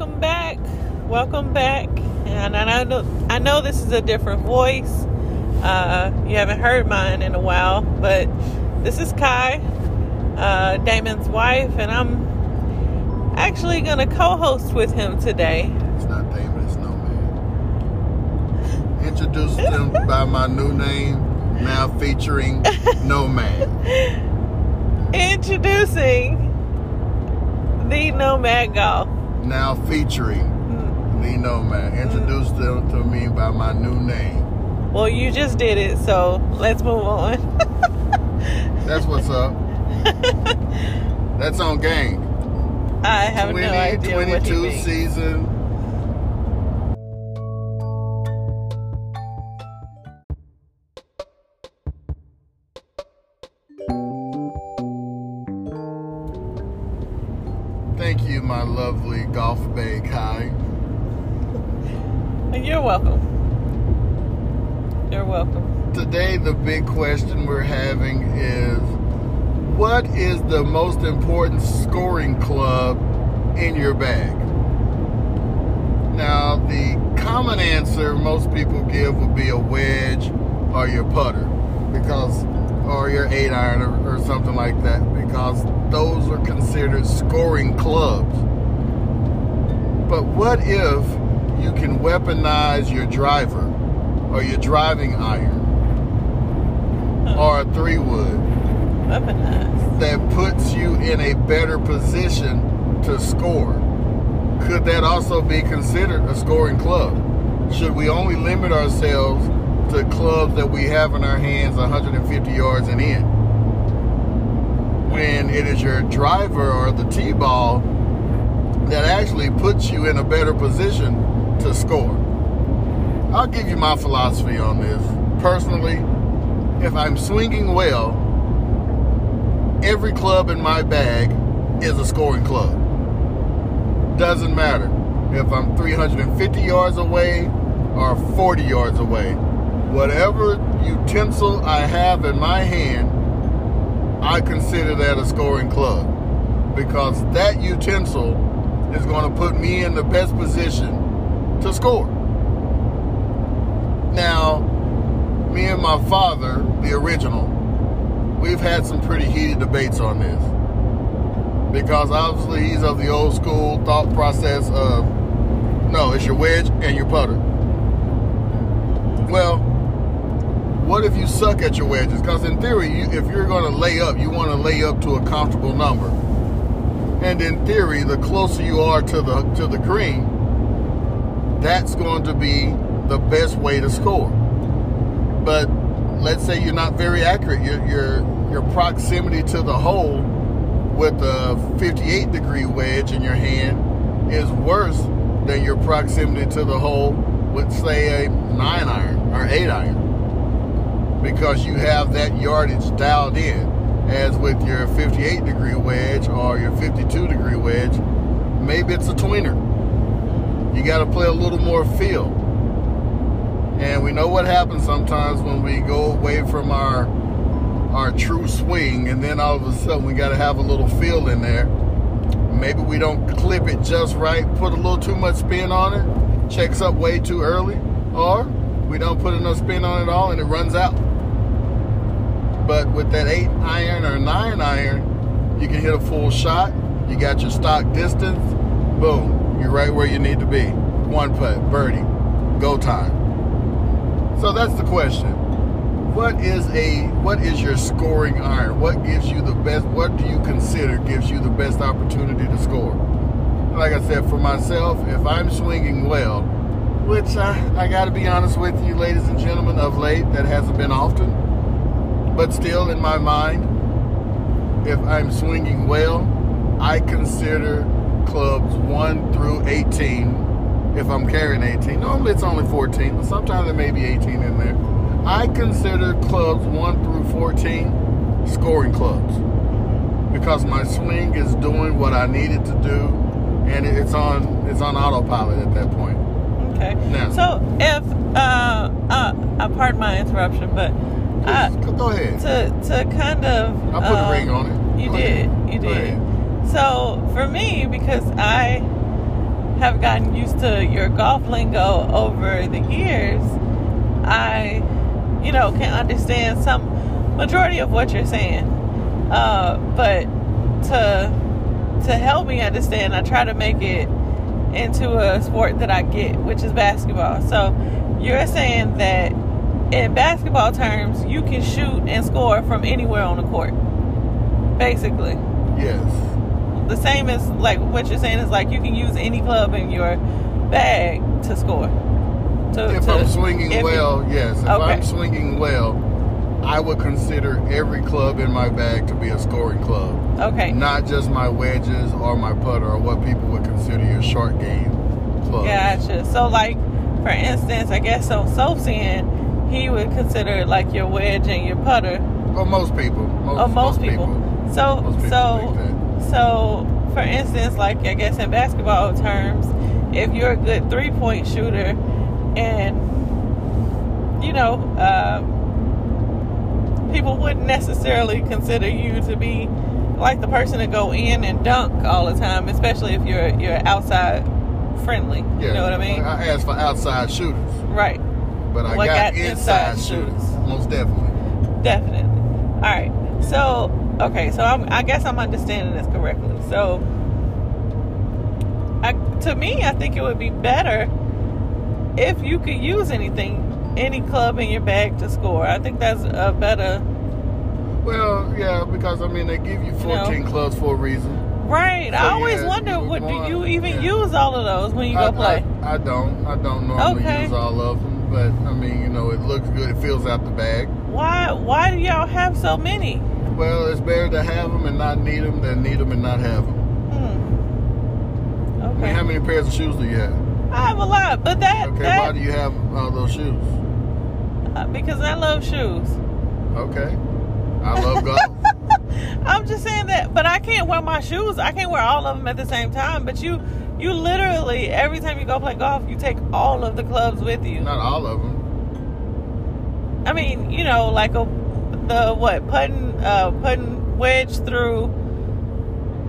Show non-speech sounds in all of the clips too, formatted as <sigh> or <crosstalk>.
welcome back. Welcome back. And I know I know this is a different voice. Uh, you haven't heard mine in a while, but this is Kai, uh, Damon's wife, and I'm actually gonna co-host with him today. It's not Damon, it's No Man. Introduce them <laughs> by my new name, now featuring Nomad. Introducing the Nomad Golf. Now featuring hmm. the Nomad. Introduce hmm. them to me by my new name. Well, you just did it, so let's move on. <laughs> That's what's up. That's on gang. I have 20, no idea what he 22 means. season. Lovely Golf Bay Kai. <laughs> You're welcome. You're welcome. Today, the big question we're having is what is the most important scoring club in your bag? Now, the common answer most people give would be a wedge or your putter, because, or your eight iron or, or something like that, because those are considered scoring clubs. But what if you can weaponize your driver or your driving iron or a three wood Weaponized. that puts you in a better position to score? Could that also be considered a scoring club? Should we only limit ourselves to clubs that we have in our hands 150 yards and in? When it is your driver or the tee ball that actually puts you in a better position to score. I'll give you my philosophy on this. Personally, if I'm swinging well, every club in my bag is a scoring club. Doesn't matter if I'm 350 yards away or 40 yards away. Whatever utensil I have in my hand, I consider that a scoring club because that utensil is going to put me in the best position to score. Now, me and my father, the original, we've had some pretty heated debates on this because obviously he's of the old school thought process of no, it's your wedge and your putter. Well, what if you suck at your wedges? Because in theory, you, if you're going to lay up, you want to lay up to a comfortable number. And in theory, the closer you are to the to the green, that's going to be the best way to score. But let's say you're not very accurate. Your your your proximity to the hole with a 58 degree wedge in your hand is worse than your proximity to the hole with say a nine iron or eight iron because you have that yardage dialed in as with your 58 degree wedge or your 52 degree wedge maybe it's a tweener. You got to play a little more feel and we know what happens sometimes when we go away from our our true swing and then all of a sudden we got to have a little feel in there. Maybe we don't clip it just right put a little too much spin on it checks up way too early or we don't put enough spin on it all and it runs out but with that eight iron or nine iron you can hit a full shot. You got your stock distance. Boom. You're right where you need to be. One putt. Birdie. Go time. So that's the question. What is a what is your scoring iron? What gives you the best what do you consider gives you the best opportunity to score? Like i said for myself if i'm swinging well which i, I got to be honest with you ladies and gentlemen of late that hasn't been often but still in my mind if i'm swinging well i consider clubs 1 through 18 if i'm carrying 18 normally it's only 14 but sometimes there may be 18 in there I consider clubs 1 through 14 scoring clubs because my swing is doing what I needed to do and it's on it's on autopilot at that point. Okay. Now- So if uh uh, uh pardon my interruption, but Just go ahead. to to kind of I put a um, ring on it. You Go did. ahead. You Go did. ahead. So for me, because I have gotten used to your golf lingo over the years, I, you know, can understand some majority of what you're saying. Uh, but to to help me understand, I try to make it into a sport that I get, which is basketball. So you're saying that in basketball terms, you can shoot and score from anywhere on the court, basically. Yes. The same as like what you're saying is like you can use any club in your bag to score. To, If to- I'm swinging if you- well, yes. If Okay. I'm swinging well, I would consider every club in my bag to be a scoring club. okay. Not just my wedges or my putter or what people would consider your short game clubs. Gotcha. So, like, for instance, I guess on Soap's end, he would consider like your wedge and your putter. Well, most people. Most, Oh, most, people. So, Most people so, so, for instance, like I guess in basketball terms, if you're a good three point shooter, and you know, uh, people wouldn't necessarily consider you to be like the person to go in and dunk all the time, especially if you're you're outside friendly. Yeah, You know what I mean? I asked for outside shooters, Right. But I got, got inside, inside shooters. shooters. Most definitely. Definitely. All right. So, okay. So I'm, I guess I'm understanding this correctly. So, I, to me, I think it would be better if you could use anything, any club in your bag to score. I think that's a better. Well, yeah, because I mean they give you 14 clubs for a reason. Right. So, I always yeah, wonder, what do you even yeah. use all of those when you go I, play? I, I don't. I don't normally Okay. use all of them, but I mean, you know, it looks good. It fills out the bag. why? Why do y'all have so many? Well, it's better to have them and not need them than need them and not have them. Hmm. I mean, Okay. how many pairs of shoes do you have? I have a lot, but that Okay, that why do you have all those shoes? uh, because I love shoes. Okay, I love golf. <laughs> I'm just saying that, but I can't wear my shoes. I can't wear all of them at the same time. But you, you literally every time you go play golf, you take all of the clubs with you. not all of them. I mean, you know, like a the what putting uh putting wedge through.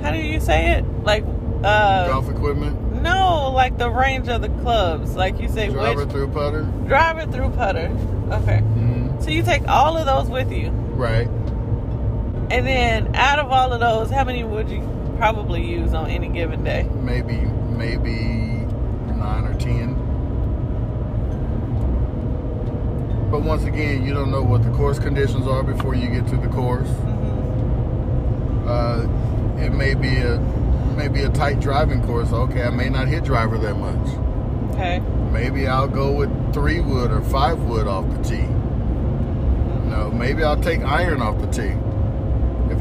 How do you say it? Like uh golf equipment, no, like the range of the clubs. Like you say, driver wedge through putter. driver through putter. Okay, Mhm. so you take all of those with you, Right. And then out of all of those, how many would you probably use on any given day? Maybe, maybe nine or ten. But once again, you don't know what the course conditions are before you get to the course. hmm Uh, it may be a maybe a tight driving course. Okay, I may not hit driver that much. Okay. Maybe I'll go with three wood or five wood off the tee. No, maybe I'll take iron off the tee.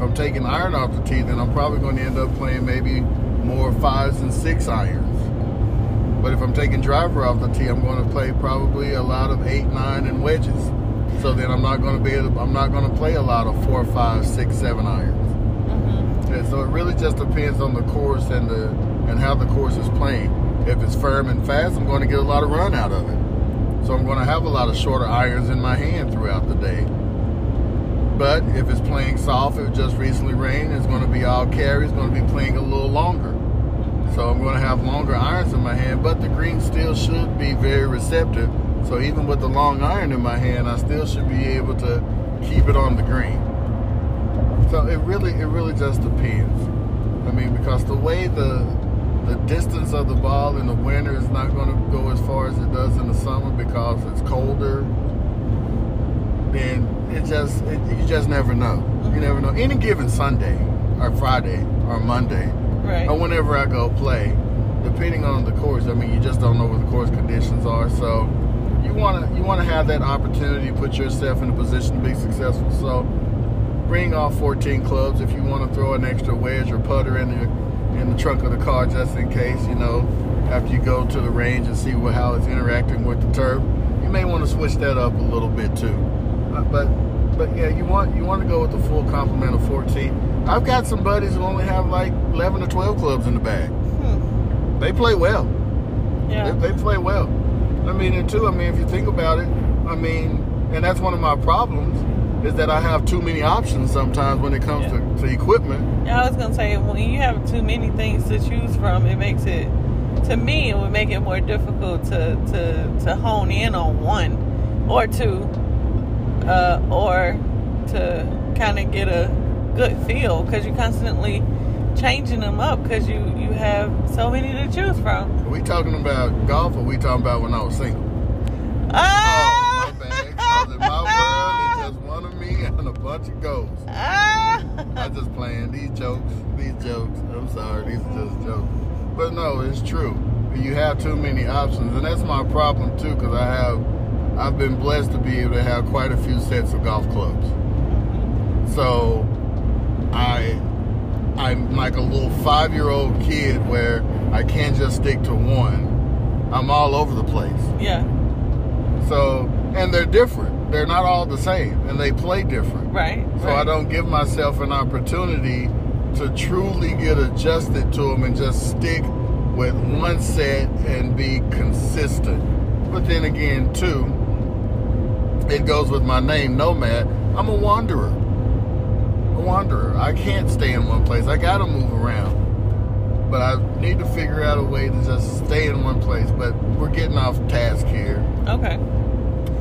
If I'm taking iron off the tee, then I'm probably going to end up playing maybe more fives and six irons. But if I'm taking driver off the tee, I'm going to play probably a lot of eight, nine, and wedges. So then I'm not going to be able. I'm not going to play a lot of four, five, six, seven irons. hmm Yeah, so it really just depends on the course and the and how the course is playing. If it's firm and fast, I'm going to get a lot of run out of it. So I'm going to have a lot of shorter irons in my hand throughout the day. But if it's playing soft, it just recently rained, it's going to be all carry. It's going to be playing a little longer. So I'm going to have longer irons in my hand, but the green still should be very receptive. So even with the long iron in my hand, I still should be able to keep it on the green. So it really, it really just depends. I mean, because the way the the distance of the ball in the winter is not going to go as far as it does in the summer because it's colder. Then it just, it, you just never know. You mm-hmm. never know. Any given Sunday or Friday or Monday Right. or whenever I go play, depending on the course, I mean, you just don't know what the course conditions are. So you want to you want to have that opportunity to put yourself in a position to be successful. So bring all 14 clubs if you want to throw an extra wedge or putter in the in the trunk of the car just in case. You know, after you go to the range and see what, how it's interacting with the turf, you may want to switch that up a little bit too. Uh, but but yeah, you want you want to go with the full complement of 14. I've got some buddies who only have like 11 or 12 clubs in the bag. Hmm. They play well. Yeah. They, they play well. I mean, and two, I mean, if you think about it, I mean, and that's one of my problems is that I have too many options sometimes when it comes Yeah. to, to equipment. Yeah, I was gonna say when you have too many things to choose from, it makes it to me, it would make it more difficult to to to hone in on one or two, uh, or to kind of get a good feel because you're constantly changing them up because you you have so many to choose from. Are we talking about golf or we talking about when I was single? Ah! Oh, my bad. in my world, it's just one of me and a bunch of ghosts. Ah! I'm just playing these jokes. These jokes. I'm sorry. These are just jokes. But no, it's true. You have too many options, and that's my problem too. Because I have, I've been blessed to be able to have quite a few sets of golf clubs. So, I, I'm like a little five-year-old kid where I can't just stick to one. I'm all over the place. yeah, So, and they're different. They're not all the same, and they play different. right. So right. I don't give myself an opportunity to truly get adjusted to them and just stick with one set and be consistent. But then again, too, it goes with my name, Nomad. I'm a wanderer. A wanderer. I can't stay in one place. I gotta move around. But I need to figure out a way to just stay in one place. But we're getting off task here. Okay.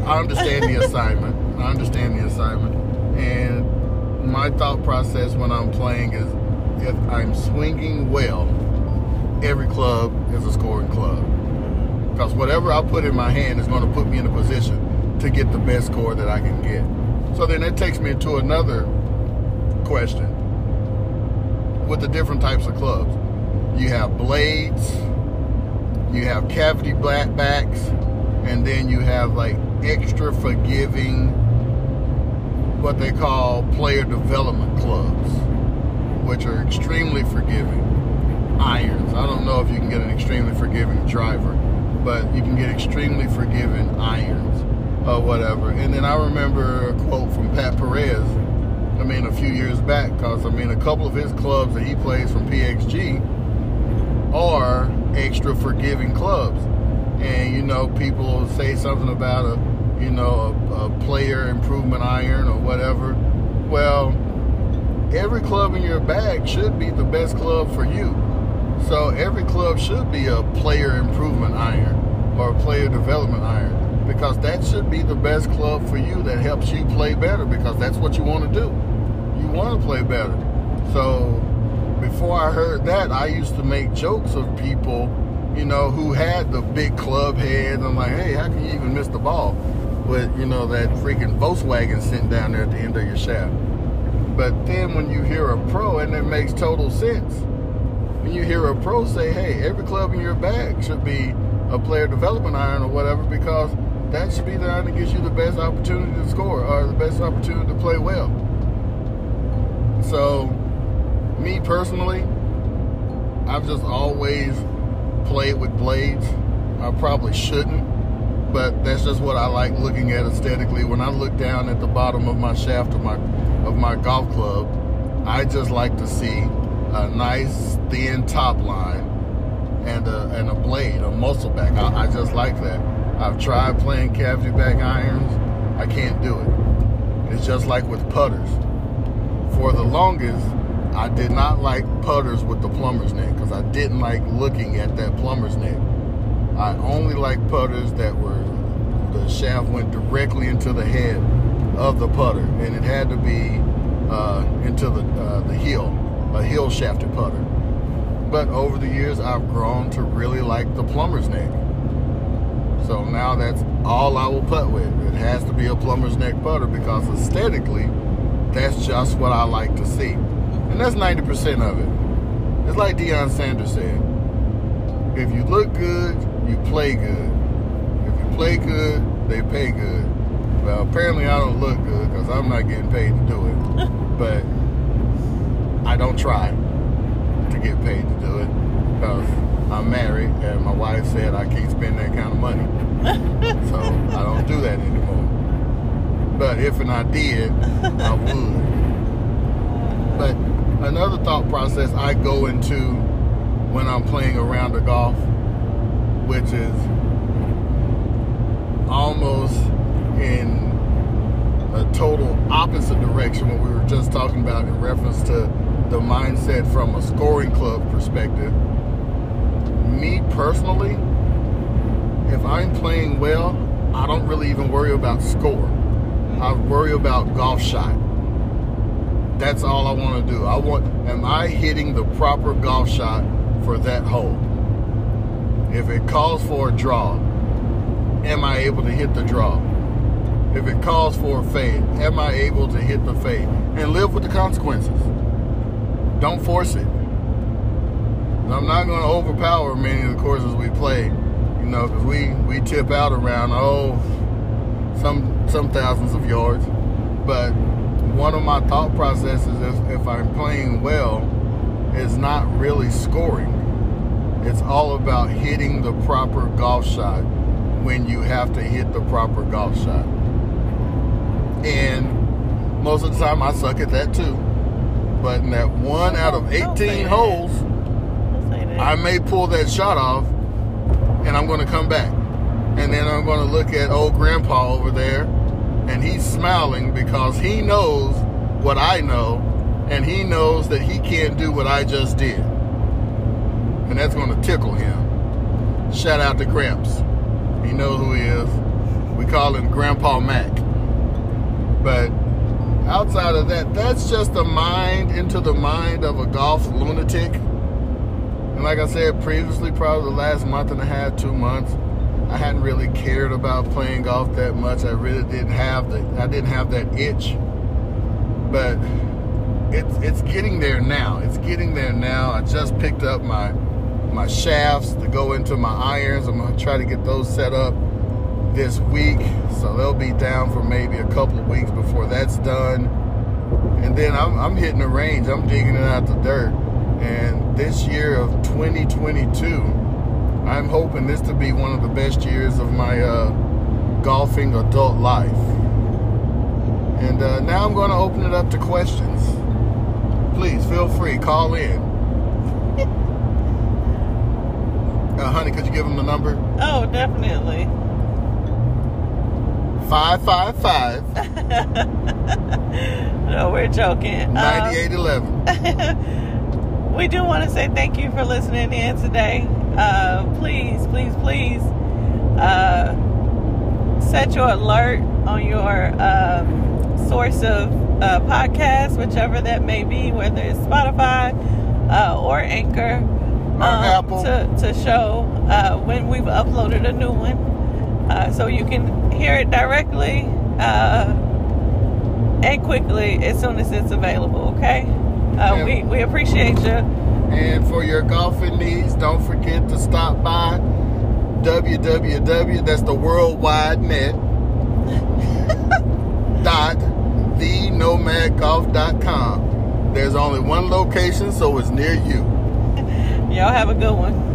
I understand the <laughs> assignment. I understand the assignment. And my thought process when I'm playing is if I'm swinging well, every club is a scoring club. Mm-hmm. Because whatever I put in my hand is going to put me in a position to get the best score that I can get. So then that takes me to another question with the different types of clubs. You have blades, you have cavity black backs, and then you have like extra forgiving what they call player development clubs, which are extremely forgiving. Irons. I don't know if you can get an extremely forgiving driver, but you can get extremely forgiving irons or whatever. And then I remember a quote from Pat Perez, I mean, a few years back, because I mean, a couple of his clubs that he plays from PXG are extra forgiving clubs. And you know, people say something about a, you know, a, a player improvement iron or whatever. Well, every club in your bag should be the best club for you. So every club should be a player improvement iron or a player development iron because that should be the best club for you that helps you play better because that's what you want to do. You want to play better. So before I heard that, I used to make jokes of people, you know, who had the big club heads. I'm like, hey, how can you even miss the ball with, you know, that freaking Volkswagen sitting down there at the end of your shaft? But then when you hear a pro, and it makes total sense. When you hear a pro say, hey, every club in your bag should be a player development iron or whatever, because that should be the iron that gives you the best opportunity to score or the best opportunity to play well. So, me personally, I've just always played with blades. I probably shouldn't, but that's just what I like looking at aesthetically. When I look down at the bottom of my shaft of my of my golf club, I just like to see a nice thin top line and a, and a blade, a muscle back. I, I just like that. I've tried playing cavity back irons. I can't do it. It's just like with putters. For the longest, I did not like putters with the plumber's neck because I didn't like looking at that plumber's neck. I only like putters that were the shaft went directly into the head of the putter, and it had to be uh, into the uh, the heel, a heel shafted putter. But over the years, I've grown to really like the plumber's neck. So now that's all I will putt with. It has to be a plumber's neck putter because aesthetically, that's just what I like to see. And that's 90% of it. It's like Deion Sanders said. If you look good, you play good. If you play good, they pay good. Well, apparently I don't look good because I'm not getting paid to do it. <laughs> but I don't try to get paid to do it because I'm married and my wife said I can't spend that kind of money. <laughs> so I don't do that anymore. But if and I did, I would. But another thought process I go into when I'm playing around the golf, which is almost in a total opposite direction what we were just talking about in reference to the mindset from a scoring club perspective. Me personally, if I'm playing well, I don't really even worry about score. I worry about golf shot. That's all I want to do. I want am I hitting the proper golf shot for that hole? If it calls for a draw, am I able to hit the draw? If it calls for a fade, am I able to hit the fade? And live with the consequences. Don't force it. I'm not going to overpower many of the courses we play, you know, because we, we tip out around, oh, some, some thousands of yards. But one of my thought processes, if, if I'm playing well, is not really scoring. It's all about hitting the proper golf shot when you have to hit the proper golf shot. And most of the time I suck at that too. But in that one out of 18 holes, I may pull that shot off and I'm going to come back. And then I'm going to look at old grandpa over there and he's smiling because he knows what I know and he knows that he can't do what I just did. And that's going to tickle him. Shout out to Gramps. He knows who he is. We call him Grandpa Mac. But outside of that, that's just the mind into the mind of a golf lunatic. And like I said previously, probably the last month and a half, two months, I hadn't really cared about playing golf that much. I really didn't have the I didn't have that itch. But it's it's getting there now. It's getting there now. I just picked up my my shafts to go into my irons. I'm gonna try to get those set up this week. So they'll be down for maybe a couple of weeks before that's done. And then I'm, I'm hitting the range. I'm digging it out the dirt. And this year of 2022 I'm hoping this to be one of the best years of my uh, golfing adult life. And uh, now I'm going to open it up to questions. Please feel free, call in. <laughs> uh, honey, could you give them the number? Oh, definitely. 555 <laughs> no, we're joking. 9811. Um, <laughs> we do want to say thank you for listening in today uh, please, please, please uh, set your alert on your um, source of uh, podcast, whichever that may be, whether it's Spotify uh, or Anchor, um, to, to show uh, when we've uploaded a new one. Uh, so you can hear it directly and quickly as soon as it's available, okay? Uh, we, we appreciate you. And for your golfing needs, don't forget to stop by www. That's <laughs> the worldwide net. dot thenomadgolf.com. There's only one location, so it's near you. <laughs> Y'all have a good one.